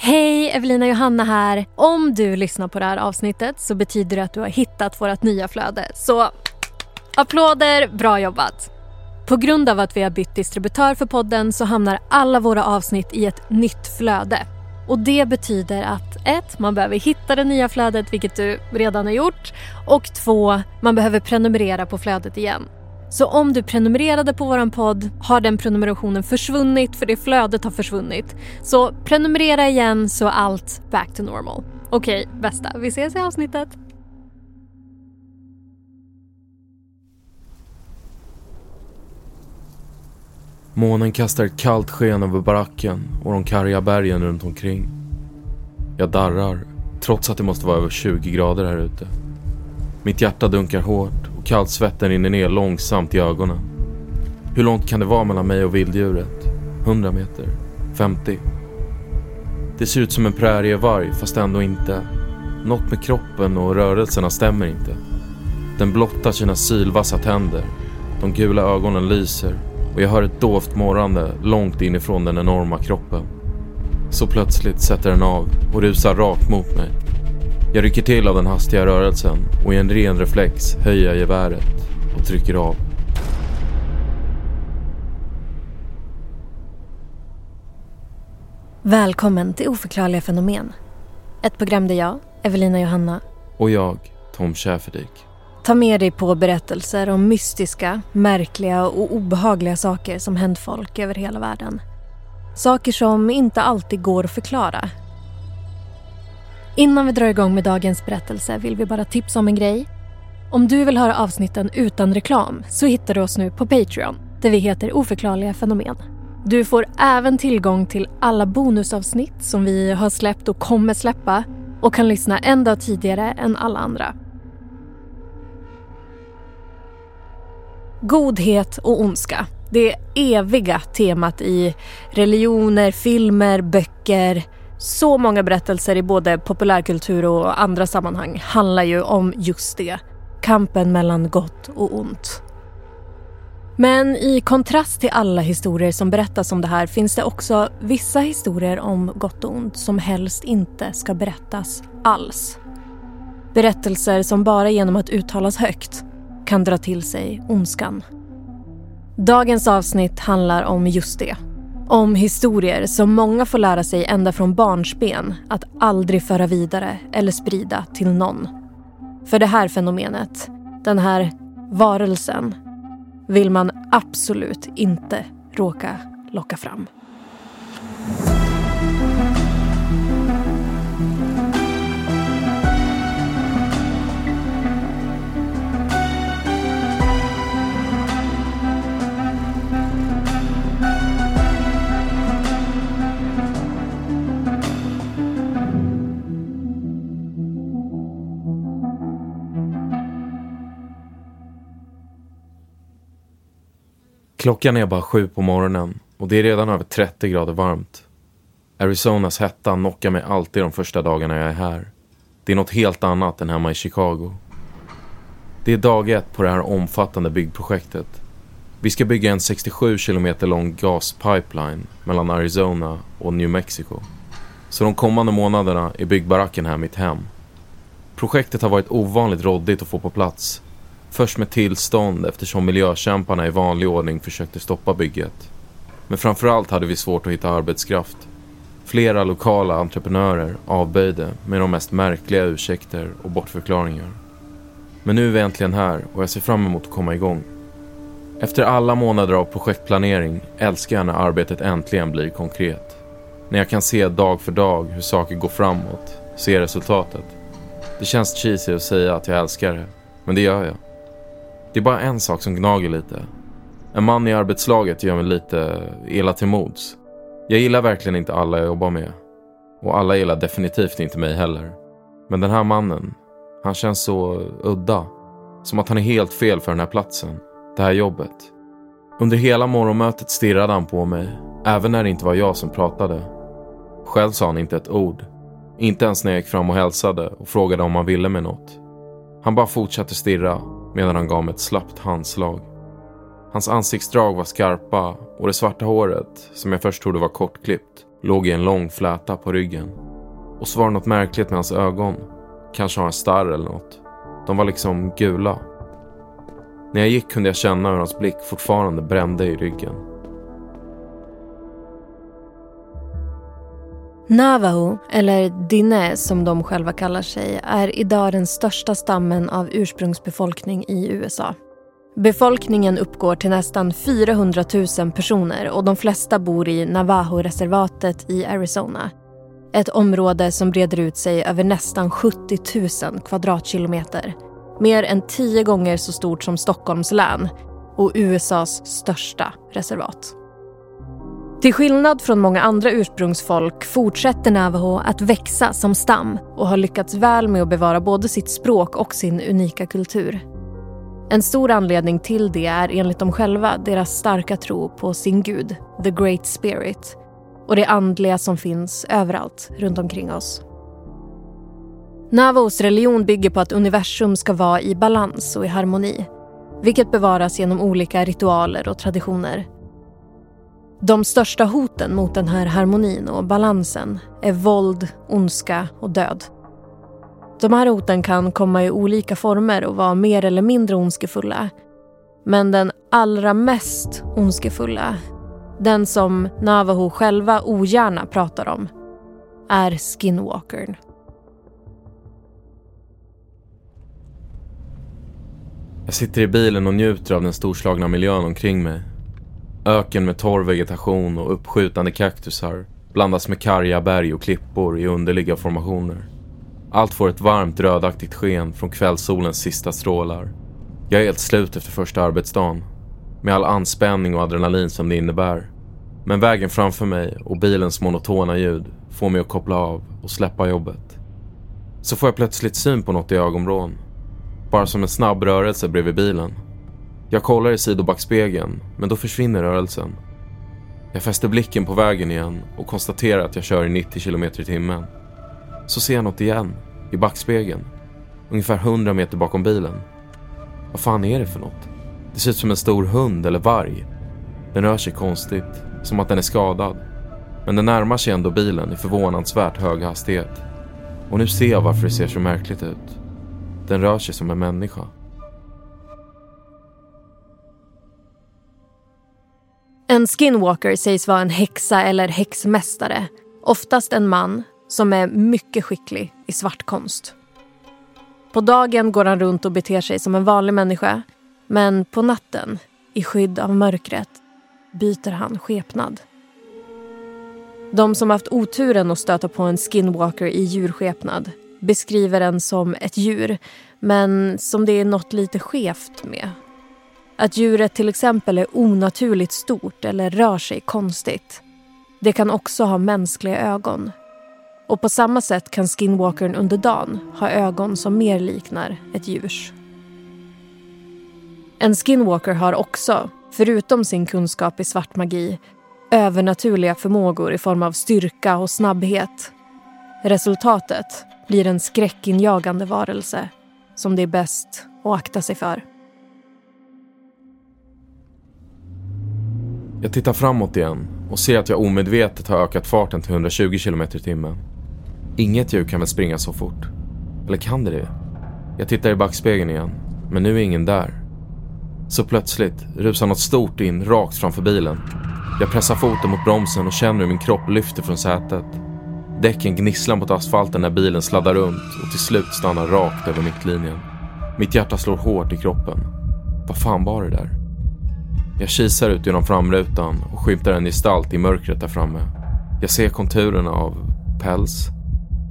Hej, Evelina Johanna här. Om du lyssnar på det här avsnittet så betyder det att du har hittat vårt nya flöde. Så applåder, bra jobbat! På grund av att vi har bytt distributör för podden så hamnar alla våra avsnitt i ett nytt flöde. Och Det betyder att ett, Man behöver hitta det nya flödet, vilket du redan har gjort. Och två, Man behöver prenumerera på flödet igen. Så om du prenumererade på vår podd har den prenumerationen försvunnit för det flödet har försvunnit. Så prenumerera igen så är allt back to normal. Okej, bästa. Vi ses i avsnittet. Månen kastar ett kallt sken över baracken och de karga bergen runt omkring. Jag darrar, trots att det måste vara över 20 grader här ute. Mitt hjärta dunkar hårt Kallt kallsvetten rinner ner långsamt i ögonen. Hur långt kan det vara mellan mig och vilddjuret? 100 meter? 50? Det ser ut som en prärievarg, fast ändå inte. Något med kroppen och rörelserna stämmer inte. Den blottar sina sylvassa tänder. De gula ögonen lyser och jag hör ett dovt morrande långt inifrån den enorma kroppen. Så plötsligt sätter den av och rusar rakt mot mig. Jag rycker till av den hastiga rörelsen och i en ren reflex höjer jag geväret och trycker av. Välkommen till Oförklarliga fenomen. Ett program där jag, Evelina Johanna, Och jag, Tom Schäferdik. tar med dig på berättelser om mystiska, märkliga och obehagliga saker som hänt folk över hela världen. Saker som inte alltid går att förklara. Innan vi drar igång med dagens berättelse vill vi bara tipsa om en grej. Om du vill höra avsnitten utan reklam så hittar du oss nu på Patreon där vi heter Oförklarliga fenomen. Du får även tillgång till alla bonusavsnitt som vi har släppt och kommer släppa och kan lyssna en dag tidigare än alla andra. Godhet och ondska. Det eviga temat i religioner, filmer, böcker. Så många berättelser i både populärkultur och andra sammanhang handlar ju om just det. Kampen mellan gott och ont. Men i kontrast till alla historier som berättas om det här finns det också vissa historier om gott och ont som helst inte ska berättas alls. Berättelser som bara genom att uttalas högt kan dra till sig ondskan. Dagens avsnitt handlar om just det. Om historier som många får lära sig ända från barnsben att aldrig föra vidare eller sprida till någon. För det här fenomenet, den här varelsen, vill man absolut inte råka locka fram. Klockan är bara sju på morgonen och det är redan över 30 grader varmt. Arizonas hetta knockar mig alltid de första dagarna jag är här. Det är något helt annat än hemma i Chicago. Det är dag ett på det här omfattande byggprojektet. Vi ska bygga en 67 kilometer lång gaspipeline mellan Arizona och New Mexico. Så de kommande månaderna är byggbaracken här mitt hem. Projektet har varit ovanligt råddigt att få på plats. Först med tillstånd eftersom miljökämparna i vanlig ordning försökte stoppa bygget. Men framförallt hade vi svårt att hitta arbetskraft. Flera lokala entreprenörer avböjde med de mest märkliga ursäkter och bortförklaringar. Men nu är vi äntligen här och jag ser fram emot att komma igång. Efter alla månader av projektplanering älskar jag när arbetet äntligen blir konkret. När jag kan se dag för dag hur saker går framåt, se resultatet. Det känns cheesy att säga att jag älskar det, men det gör jag. Det är bara en sak som gnager lite. En man i arbetslaget gör mig lite illa till mods. Jag gillar verkligen inte alla jag jobbar med. Och alla gillar definitivt inte mig heller. Men den här mannen, han känns så udda. Som att han är helt fel för den här platsen, det här jobbet. Under hela morgonmötet stirrade han på mig, även när det inte var jag som pratade. Själv sa han inte ett ord. Inte ens när jag gick fram och hälsade och frågade om han ville med något. Han bara fortsatte stirra medan han gav mig ett slappt handslag. Hans ansiktsdrag var skarpa och det svarta håret, som jag först trodde var kortklippt, låg i en lång fläta på ryggen. Och så var det något märkligt med hans ögon. Kanske har han starr eller något. De var liksom gula. När jag gick kunde jag känna hur hans blick fortfarande brände i ryggen. Navajo, eller Diné som de själva kallar sig, är idag den största stammen av ursprungsbefolkning i USA. Befolkningen uppgår till nästan 400 000 personer och de flesta bor i Navajo-reservatet i Arizona. Ett område som breder ut sig över nästan 70 000 kvadratkilometer. Mer än tio gånger så stort som Stockholms län och USAs största reservat. Till skillnad från många andra ursprungsfolk fortsätter Navajo att växa som stam och har lyckats väl med att bevara både sitt språk och sin unika kultur. En stor anledning till det är enligt dem själva deras starka tro på sin gud, the Great Spirit och det andliga som finns överallt runt omkring oss. Navos religion bygger på att universum ska vara i balans och i harmoni vilket bevaras genom olika ritualer och traditioner. De största hoten mot den här harmonin och balansen är våld, ondska och död. De här hoten kan komma i olika former och vara mer eller mindre ondskefulla. Men den allra mest ondskefulla, den som Navajo själva ogärna pratar om, är skinwalkern. Jag sitter i bilen och njuter av den storslagna miljön omkring mig. Öken med torr vegetation och uppskjutande kaktusar blandas med karga berg och klippor i underliga formationer. Allt får ett varmt rödaktigt sken från kvällssolens sista strålar. Jag är helt slut efter första arbetsdagen. Med all anspänning och adrenalin som det innebär. Men vägen framför mig och bilens monotona ljud får mig att koppla av och släppa jobbet. Så får jag plötsligt syn på något i ögonvrån. Bara som en snabb rörelse bredvid bilen. Jag kollar i sidobackspegeln, men då försvinner rörelsen. Jag fäster blicken på vägen igen och konstaterar att jag kör i 90 km i timmen. Så ser jag något igen, i backspegeln. Ungefär 100 meter bakom bilen. Vad fan är det för något? Det ser ut som en stor hund eller varg. Den rör sig konstigt, som att den är skadad. Men den närmar sig ändå bilen i förvånansvärt hög hastighet. Och nu ser jag varför det ser så märkligt ut. Den rör sig som en människa. En skinwalker sägs vara en häxa eller häxmästare. Oftast en man som är mycket skicklig i svartkonst. På dagen går han runt och beter sig som en vanlig människa. Men på natten, i skydd av mörkret, byter han skepnad. De som haft oturen att stöta på en skinwalker i djurskepnad beskriver den som ett djur men som det är något lite skevt med. Att djuret till exempel är onaturligt stort eller rör sig konstigt. Det kan också ha mänskliga ögon. Och på samma sätt kan skinwalkern under dagen ha ögon som mer liknar ett djurs. En skinwalker har också, förutom sin kunskap i svart magi, övernaturliga förmågor i form av styrka och snabbhet. Resultatet blir en skräckinjagande varelse som det är bäst att akta sig för. Jag tittar framåt igen och ser att jag omedvetet har ökat farten till 120 km i timmen. Inget djur kan väl springa så fort? Eller kan det det? Jag tittar i backspegeln igen, men nu är ingen där. Så plötsligt rusar något stort in rakt framför bilen. Jag pressar foten mot bromsen och känner hur min kropp lyfter från sätet. Däcken gnisslar mot asfalten när bilen sladdar runt och till slut stannar rakt över mittlinjen. Mitt hjärta slår hårt i kroppen. Vad fan var det där? Jag kisar ut genom framrutan och skymtar en gestalt i mörkret där framme. Jag ser konturerna av päls.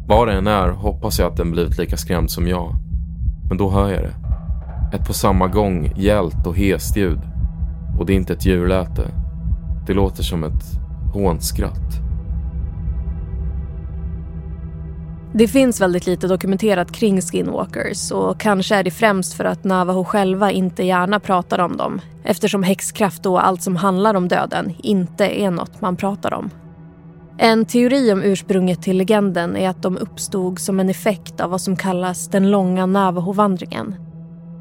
Var den än är hoppas jag att den blivit lika skrämd som jag. Men då hör jag det. Ett på samma gång gällt och hest ljud. Och det är inte ett djurläte. Det låter som ett hånskratt. Det finns väldigt lite dokumenterat kring skinwalkers och kanske är det främst för att Navajo själva inte gärna pratar om dem eftersom häxkraft och allt som handlar om döden inte är något man pratar om. En teori om ursprunget till legenden är att de uppstod som en effekt av vad som kallas den långa Navajo-vandringen.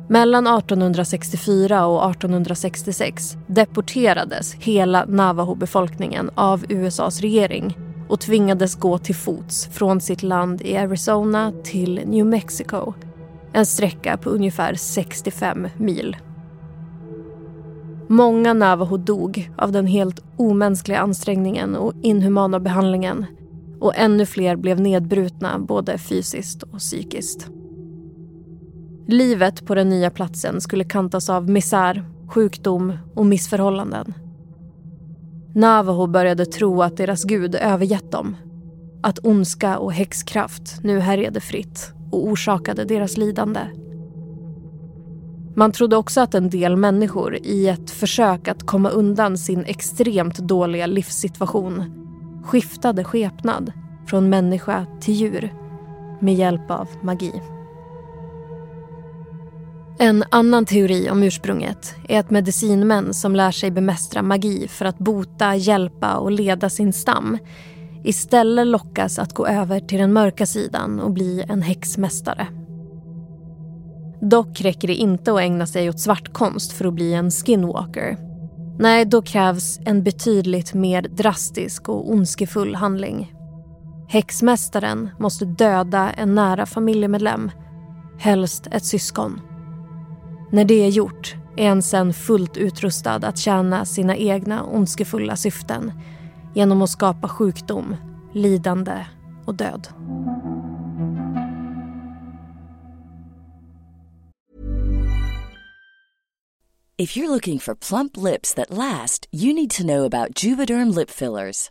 Mellan 1864 och 1866 deporterades hela Navajo-befolkningen av USAs regering och tvingades gå till fots från sitt land i Arizona till New Mexico. En sträcka på ungefär 65 mil. Många Navajo dog av den helt omänskliga ansträngningen och inhumana behandlingen. Och ännu fler blev nedbrutna både fysiskt och psykiskt. Livet på den nya platsen skulle kantas av misär, sjukdom och missförhållanden. Navajo började tro att deras gud övergett dem. Att ondska och häxkraft nu härjade fritt och orsakade deras lidande. Man trodde också att en del människor i ett försök att komma undan sin extremt dåliga livssituation skiftade skepnad från människa till djur med hjälp av magi. En annan teori om ursprunget är att medicinmän som lär sig bemästra magi för att bota, hjälpa och leda sin stam istället lockas att gå över till den mörka sidan och bli en häxmästare. Dock räcker det inte att ägna sig åt svartkonst för att bli en skinwalker. Nej, då krävs en betydligt mer drastisk och ondskefull handling. Häxmästaren måste döda en nära familjemedlem, helst ett syskon. När det är gjort är en sen fullt utrustad att tjäna sina egna ondskefulla syften genom att skapa sjukdom, lidande och död. If you're looking for plump lips that last, you need to know about Juvederm lip fillers.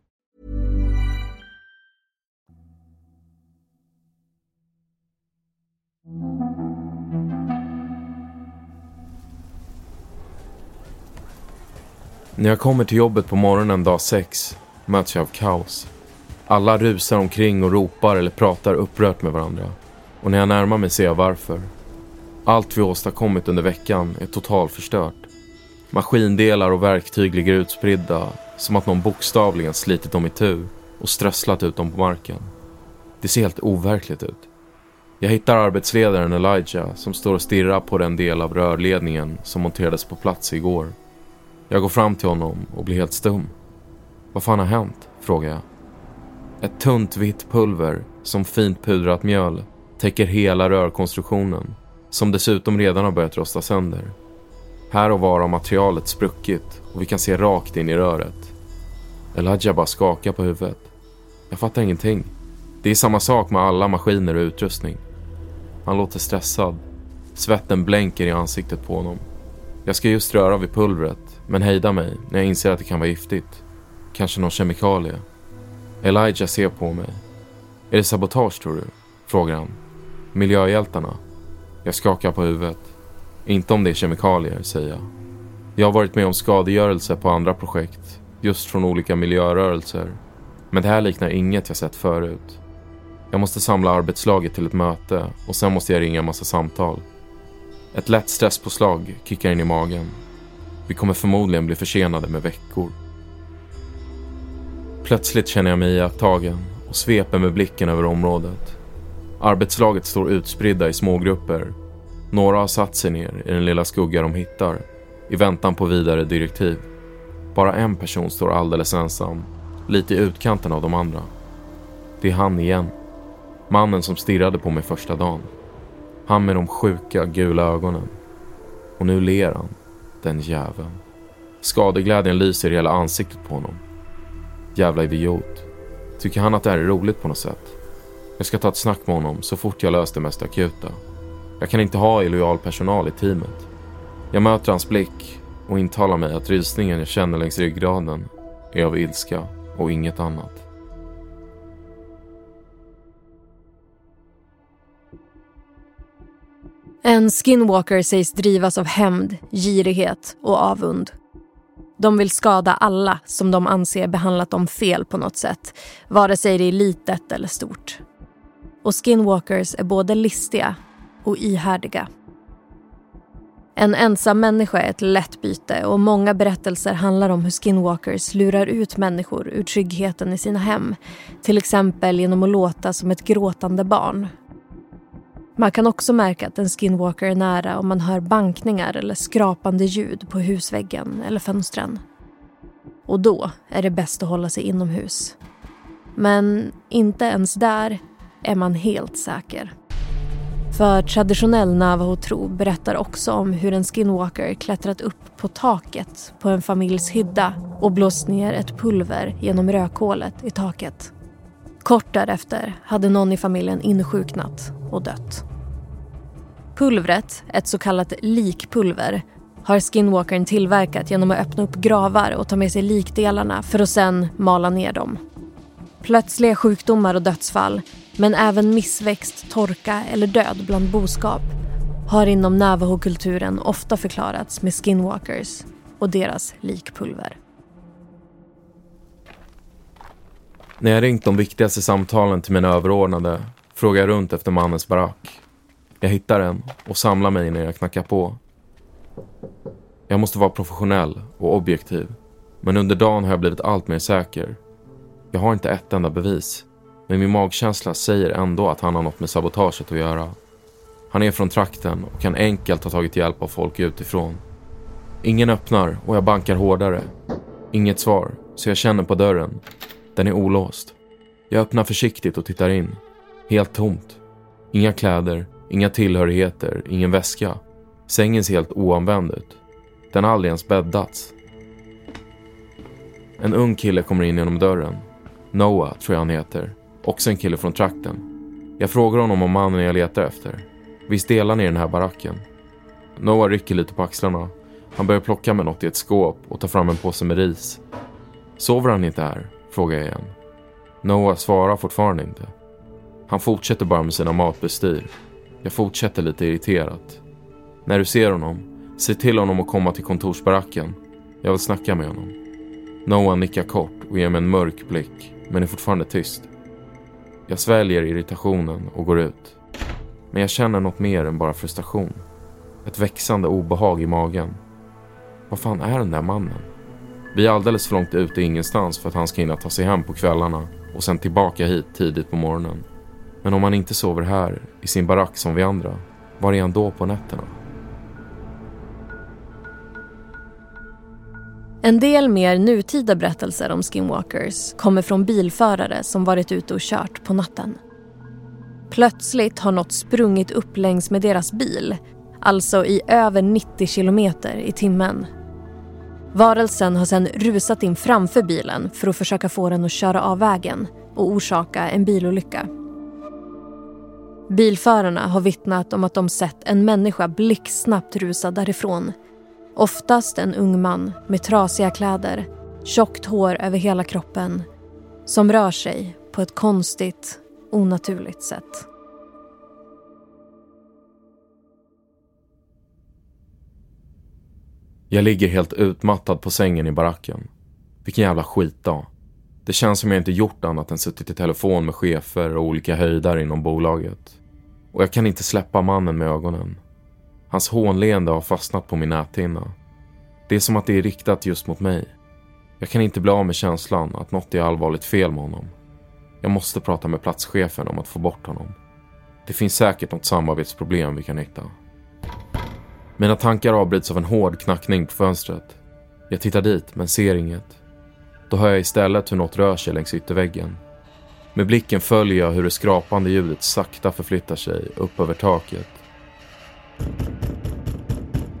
När jag kommer till jobbet på morgonen dag sex möts jag av kaos. Alla rusar omkring och ropar eller pratar upprört med varandra. Och när jag närmar mig ser jag varför. Allt vi åstadkommit under veckan är totalförstört. Maskindelar och verktyg ligger utspridda som att någon bokstavligen slitit dem i tur och strösslat ut dem på marken. Det ser helt overkligt ut. Jag hittar arbetsledaren Elijah som står och stirrar på den del av rörledningen som monterades på plats igår. Jag går fram till honom och blir helt stum. Vad fan har hänt? frågar jag. Ett tunt vitt pulver, som fint pudrat mjöl, täcker hela rörkonstruktionen, som dessutom redan har börjat rosta sönder. Här och var har materialet spruckit och vi kan se rakt in i röret. Elijah bara skakar på huvudet. Jag fattar ingenting. Det är samma sak med alla maskiner och utrustning. Han låter stressad. Svetten blänker i ansiktet på honom. Jag ska just röra vid pulvret, men hejdar mig när jag inser att det kan vara giftigt. Kanske någon kemikalie. Elijah ser på mig. Är det sabotage tror du? Frågar han. Miljöhjältarna? Jag skakar på huvudet. Inte om det är kemikalier, säger jag. Jag har varit med om skadegörelse på andra projekt, just från olika miljörörelser. Men det här liknar inget jag sett förut. Jag måste samla arbetslaget till ett möte och sen måste jag ringa en massa samtal. Ett lätt stresspåslag kickar in i magen. Vi kommer förmodligen bli försenade med veckor. Plötsligt känner jag mig iakttagen och sveper med blicken över området. Arbetslaget står utspridda i smågrupper. Några har satt sig ner i den lilla skugga de hittar i väntan på vidare direktiv. Bara en person står alldeles ensam, lite i utkanten av de andra. Det är han igen. Mannen som stirrade på mig första dagen. Han med de sjuka gula ögonen. Och nu ler han, den jäveln. Skadeglädjen lyser i hela ansiktet på honom. Jävla idiot. Tycker han att det här är roligt på något sätt? Jag ska ta ett snack med honom så fort jag löst det mest akuta. Jag kan inte ha illojal personal i teamet. Jag möter hans blick och intalar mig att rysningen jag känner längs ryggraden är av ilska och inget annat. En skinwalker sägs drivas av hämnd, girighet och avund. De vill skada alla som de anser behandlat dem fel på något sätt, vare sig det är litet eller stort. Och skinwalkers är både listiga och ihärdiga. En ensam människa är ett lätt byte och många berättelser handlar om hur skinwalkers lurar ut människor ur tryggheten i sina hem. Till exempel genom att låta som ett gråtande barn. Man kan också märka att en skinwalker är nära om man hör bankningar eller skrapande ljud på husväggen eller fönstren. Och då är det bäst att hålla sig inomhus. Men inte ens där är man helt säker. För traditionell navajo-tro berättar också om hur en skinwalker klättrat upp på taket på en familjs hydda och blåst ner ett pulver genom rökhålet i taket. Kort därefter hade någon i familjen insjuknat och dött. Pulvret, ett så kallat likpulver, har skinwalkern tillverkat genom att öppna upp gravar och ta med sig likdelarna för att sen mala ner dem. Plötsliga sjukdomar och dödsfall, men även missväxt, torka eller död bland boskap har inom navaho-kulturen ofta förklarats med skinwalkers och deras likpulver. När jag ringt de viktigaste samtalen till mina överordnade frågar jag runt efter mannens barack. Jag hittar en och samlar mig när jag knackar på. Jag måste vara professionell och objektiv. Men under dagen har jag blivit allt mer säker. Jag har inte ett enda bevis. Men min magkänsla säger ändå att han har något med sabotaget att göra. Han är från trakten och kan enkelt ha tagit hjälp av folk utifrån. Ingen öppnar och jag bankar hårdare. Inget svar, så jag känner på dörren. Den är olåst. Jag öppnar försiktigt och tittar in. Helt tomt. Inga kläder, inga tillhörigheter, ingen väska. Sängen ser helt oanvänd ut. Den har aldrig ens bäddats. En ung kille kommer in genom dörren. Noah tror jag han heter. Också en kille från trakten. Jag frågar honom om mannen jag letar efter. Visst delar ni den här baracken? Noah rycker lite på axlarna. Han börjar plocka med något i ett skåp och tar fram en påse med ris. Sover han inte här? Frågar jag igen. Noah svarar fortfarande inte. Han fortsätter bara med sina matbestyr. Jag fortsätter lite irriterat. När du ser honom, se till honom att komma till kontorsbaracken. Jag vill snacka med honom. Noah nickar kort och ger mig en mörk blick, men är fortfarande tyst. Jag sväljer irritationen och går ut. Men jag känner något mer än bara frustration. Ett växande obehag i magen. Vad fan är den där mannen? Vi är alldeles för långt ute ingenstans för att han ska hinna ta sig hem på kvällarna och sen tillbaka hit tidigt på morgonen. Men om han inte sover här, i sin barack som vi andra, var är han då på nätterna? En del mer nutida berättelser om skinwalkers kommer från bilförare som varit ute och kört på natten. Plötsligt har något sprungit upp längs med deras bil, alltså i över 90 kilometer i timmen. Varelsen har sedan rusat in framför bilen för att försöka få den att köra av vägen och orsaka en bilolycka. Bilförarna har vittnat om att de sett en människa blixtsnabbt rusa därifrån. Oftast en ung man med trasiga kläder, tjockt hår över hela kroppen som rör sig på ett konstigt, onaturligt sätt. Jag ligger helt utmattad på sängen i baracken. Vilken jävla skitdag. Det känns som jag inte gjort annat än suttit i telefon med chefer och olika höjdare inom bolaget. Och jag kan inte släppa mannen med ögonen. Hans hånleende har fastnat på min näthinna. Det är som att det är riktat just mot mig. Jag kan inte bli av med känslan att något är allvarligt fel med honom. Jag måste prata med platschefen om att få bort honom. Det finns säkert något samarbetsproblem vi kan hitta. Mina tankar avbryts av en hård knackning på fönstret. Jag tittar dit, men ser inget. Då hör jag istället hur något rör sig längs ytterväggen. Med blicken följer jag hur det skrapande ljudet sakta förflyttar sig upp över taket.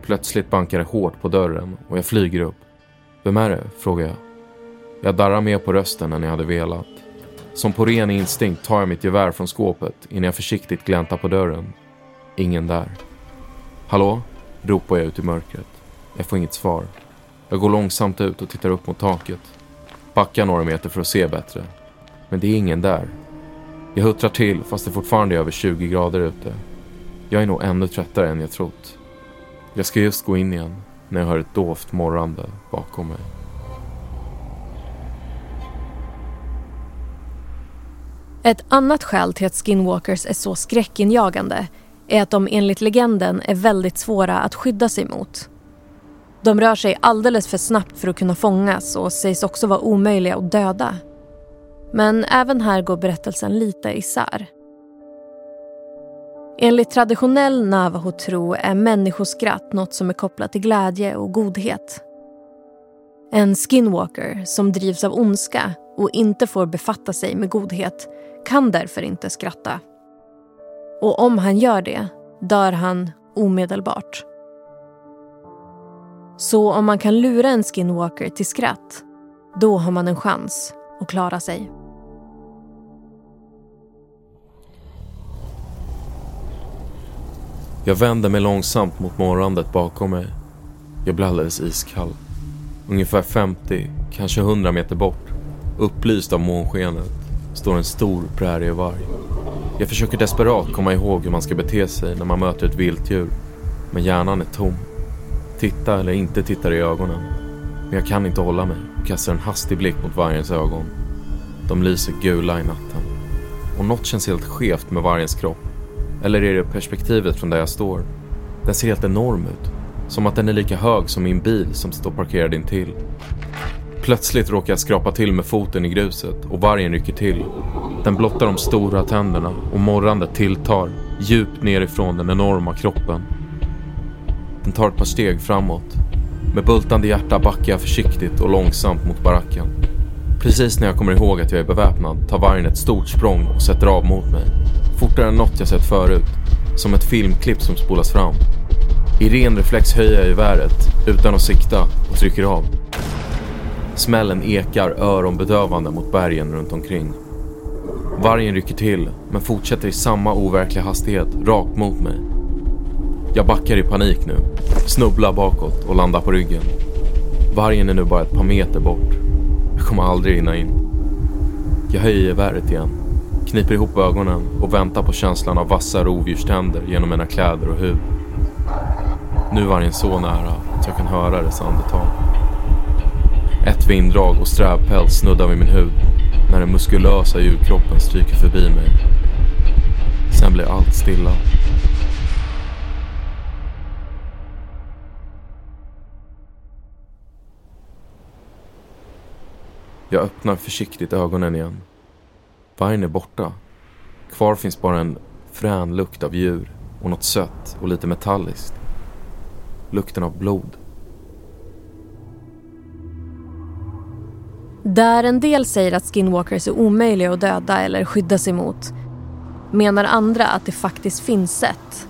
Plötsligt bankar det hårt på dörren och jag flyger upp. Vem är det? frågar jag. Jag darrar mer på rösten än jag hade velat. Som på ren instinkt tar jag mitt gevär från skåpet innan jag försiktigt gläntar på dörren. Ingen där. Hallå? ropar jag ut i mörkret. Jag får inget svar. Jag går långsamt ut och tittar upp mot taket. Backar några meter för att se bättre. Men det är ingen där. Jag huttrar till fast det fortfarande är över 20 grader ute. Jag är nog ännu tröttare än jag trott. Jag ska just gå in igen när jag hör ett dovt morrande bakom mig. Ett annat skäl till att skinwalkers är så skräckinjagande är att de enligt legenden är väldigt svåra att skydda sig mot. De rör sig alldeles för snabbt för att kunna fångas och sägs också vara omöjliga att döda. Men även här går berättelsen lite isär. Enligt traditionell navajo-tro är människoskratt något som är kopplat till glädje och godhet. En skinwalker som drivs av ondska och inte får befatta sig med godhet kan därför inte skratta. Och om han gör det dör han omedelbart. Så om man kan lura en skinwalker till skratt, då har man en chans att klara sig. Jag vänder mig långsamt mot morrandet bakom mig. Jag blir alldeles iskall. Ungefär 50, kanske 100 meter bort, upplyst av månskenet, står en stor prärievarg. Jag försöker desperat komma ihåg hur man ska bete sig när man möter ett viltdjur. Men hjärnan är tom. Titta eller inte titta i ögonen. Men jag kan inte hålla mig och kastar en hastig blick mot vargens ögon. De lyser gula i natten. Och något känns helt skevt med vargens kropp. Eller är det perspektivet från där jag står? Den ser helt enorm ut. Som att den är lika hög som min bil som står parkerad intill. Plötsligt råkar jag skrapa till med foten i gruset och vargen rycker till. Den blottar de stora tänderna och morrandet tilltar djupt nerifrån den enorma kroppen. Den tar ett par steg framåt. Med bultande hjärta backar jag försiktigt och långsamt mot baracken. Precis när jag kommer ihåg att jag är beväpnad tar vargen ett stort språng och sätter av mot mig. Fortare än något jag sett förut. Som ett filmklipp som spolas fram. I ren reflex höjer jag geväret utan att sikta och trycker av. Smällen ekar öronbedövande mot bergen runt omkring. Vargen rycker till men fortsätter i samma overkliga hastighet rakt mot mig. Jag backar i panik nu, snubblar bakåt och landar på ryggen. Vargen är nu bara ett par meter bort. Jag kommer aldrig hinna in. Jag höjer geväret igen, kniper ihop ögonen och väntar på känslan av vassa rovdjurständer genom mina kläder och hud. Nu är vargen så nära att jag kan höra dess andetag. Ett vinddrag och strävpäls snuddar vid min hud när den muskulösa djurkroppen stryker förbi mig. Sen blir allt stilla. Jag öppnar försiktigt ögonen igen. Vargen är borta. Kvar finns bara en frän lukt av djur och något sött och lite metalliskt. Lukten av blod. Där en del säger att skinwalkers är omöjliga att döda eller skydda sig mot menar andra att det faktiskt finns sätt.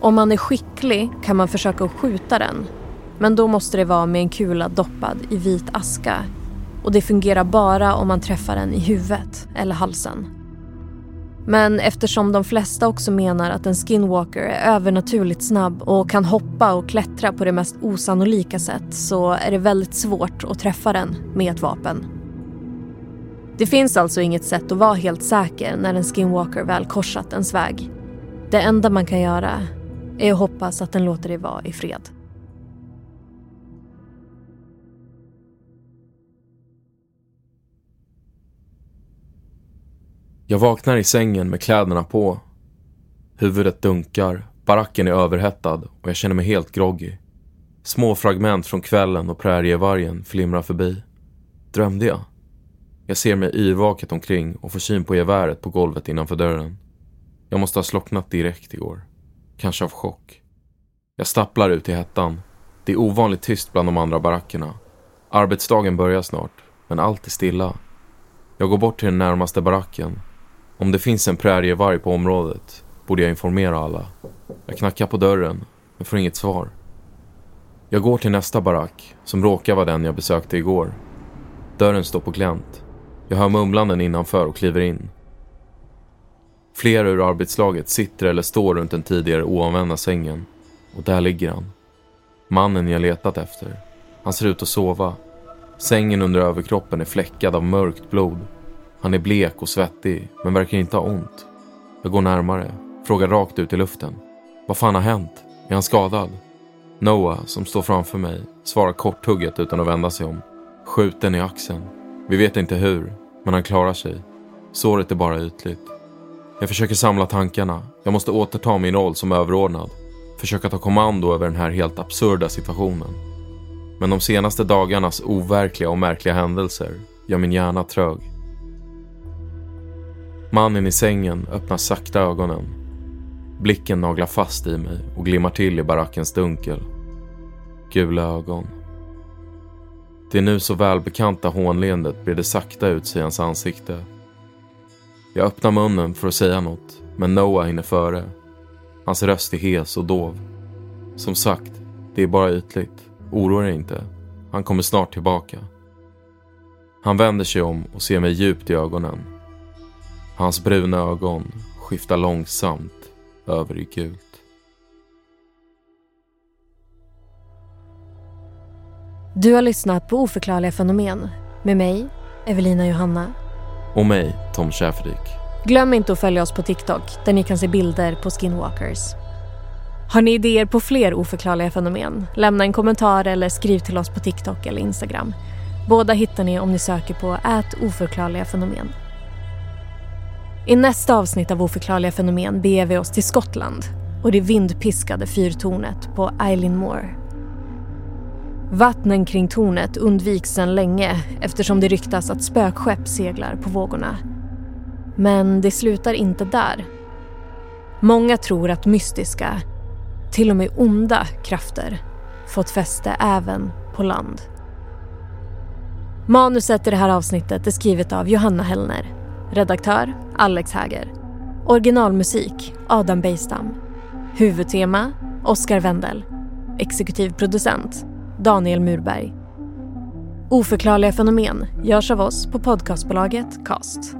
Om man är skicklig kan man försöka att skjuta den men då måste det vara med en kula doppad i vit aska och det fungerar bara om man träffar den i huvudet eller halsen. Men eftersom de flesta också menar att en skinwalker är övernaturligt snabb och kan hoppa och klättra på det mest osannolika sätt så är det väldigt svårt att träffa den med ett vapen. Det finns alltså inget sätt att vara helt säker när en skinwalker väl korsat ens väg. Det enda man kan göra är att hoppas att den låter dig vara i fred. Jag vaknar i sängen med kläderna på. Huvudet dunkar, baracken är överhettad och jag känner mig helt groggy. Små fragment från kvällen och prärievargen flimrar förbi. Drömde jag? Jag ser mig yrvaket omkring och får syn på geväret på golvet innanför dörren. Jag måste ha slocknat direkt igår. Kanske av chock. Jag stapplar ut i hettan. Det är ovanligt tyst bland de andra barackerna. Arbetsdagen börjar snart, men allt är stilla. Jag går bort till den närmaste baracken om det finns en prärievarg på området borde jag informera alla. Jag knackar på dörren, men får inget svar. Jag går till nästa barack, som råkar vara den jag besökte igår. Dörren står på glänt. Jag hör mumlanden innanför och kliver in. Flera ur arbetslaget sitter eller står runt den tidigare oanvända sängen. Och där ligger han. Mannen jag letat efter. Han ser ut att sova. Sängen under överkroppen är fläckad av mörkt blod han är blek och svettig, men verkar inte ha ont. Jag går närmare, frågar rakt ut i luften. Vad fan har hänt? Är han skadad? Noah, som står framför mig, svarar korthugget utan att vända sig om. Skjuten i axeln. Vi vet inte hur, men han klarar sig. Såret är bara ytligt. Jag försöker samla tankarna. Jag måste återta min roll som överordnad. Försöka ta kommando över den här helt absurda situationen. Men de senaste dagarnas overkliga och märkliga händelser gör min hjärna trög. Mannen i sängen öppnar sakta ögonen. Blicken naglar fast i mig och glimmar till i barackens dunkel. Gula ögon. Det nu så välbekanta hånleendet breder sakta ut sig i hans ansikte. Jag öppnar munnen för att säga något, men Noah hinner före. Hans röst är hes och dov. Som sagt, det är bara ytligt. Oroa dig inte. Han kommer snart tillbaka. Han vänder sig om och ser mig djupt i ögonen Hans bruna ögon skiftar långsamt över i gult. Du har lyssnat på Oförklarliga fenomen med mig, Evelina Johanna. Och mig, Tom Schäferdik. Glöm inte att följa oss på TikTok där ni kan se bilder på skinwalkers. Har ni idéer på fler oförklarliga fenomen? Lämna en kommentar eller skriv till oss på TikTok eller Instagram. Båda hittar ni om ni söker på ät oförklarliga fenomen. I nästa avsnitt av Oförklarliga fenomen beger vi oss till Skottland och det vindpiskade fyrtornet på Eileen Moor. Vattnen kring tornet undviks sedan länge eftersom det ryktas att spökskepp seglar på vågorna. Men det slutar inte där. Många tror att mystiska, till och med onda krafter fått fäste även på land. Manuset i det här avsnittet är skrivet av Johanna Hellner Redaktör Alex Häger. Originalmusik Adam Bejstam. Huvudtema Oskar Wendel. Exekutiv producent Daniel Murberg. Oförklarliga fenomen görs av oss på podcastbolaget Cast.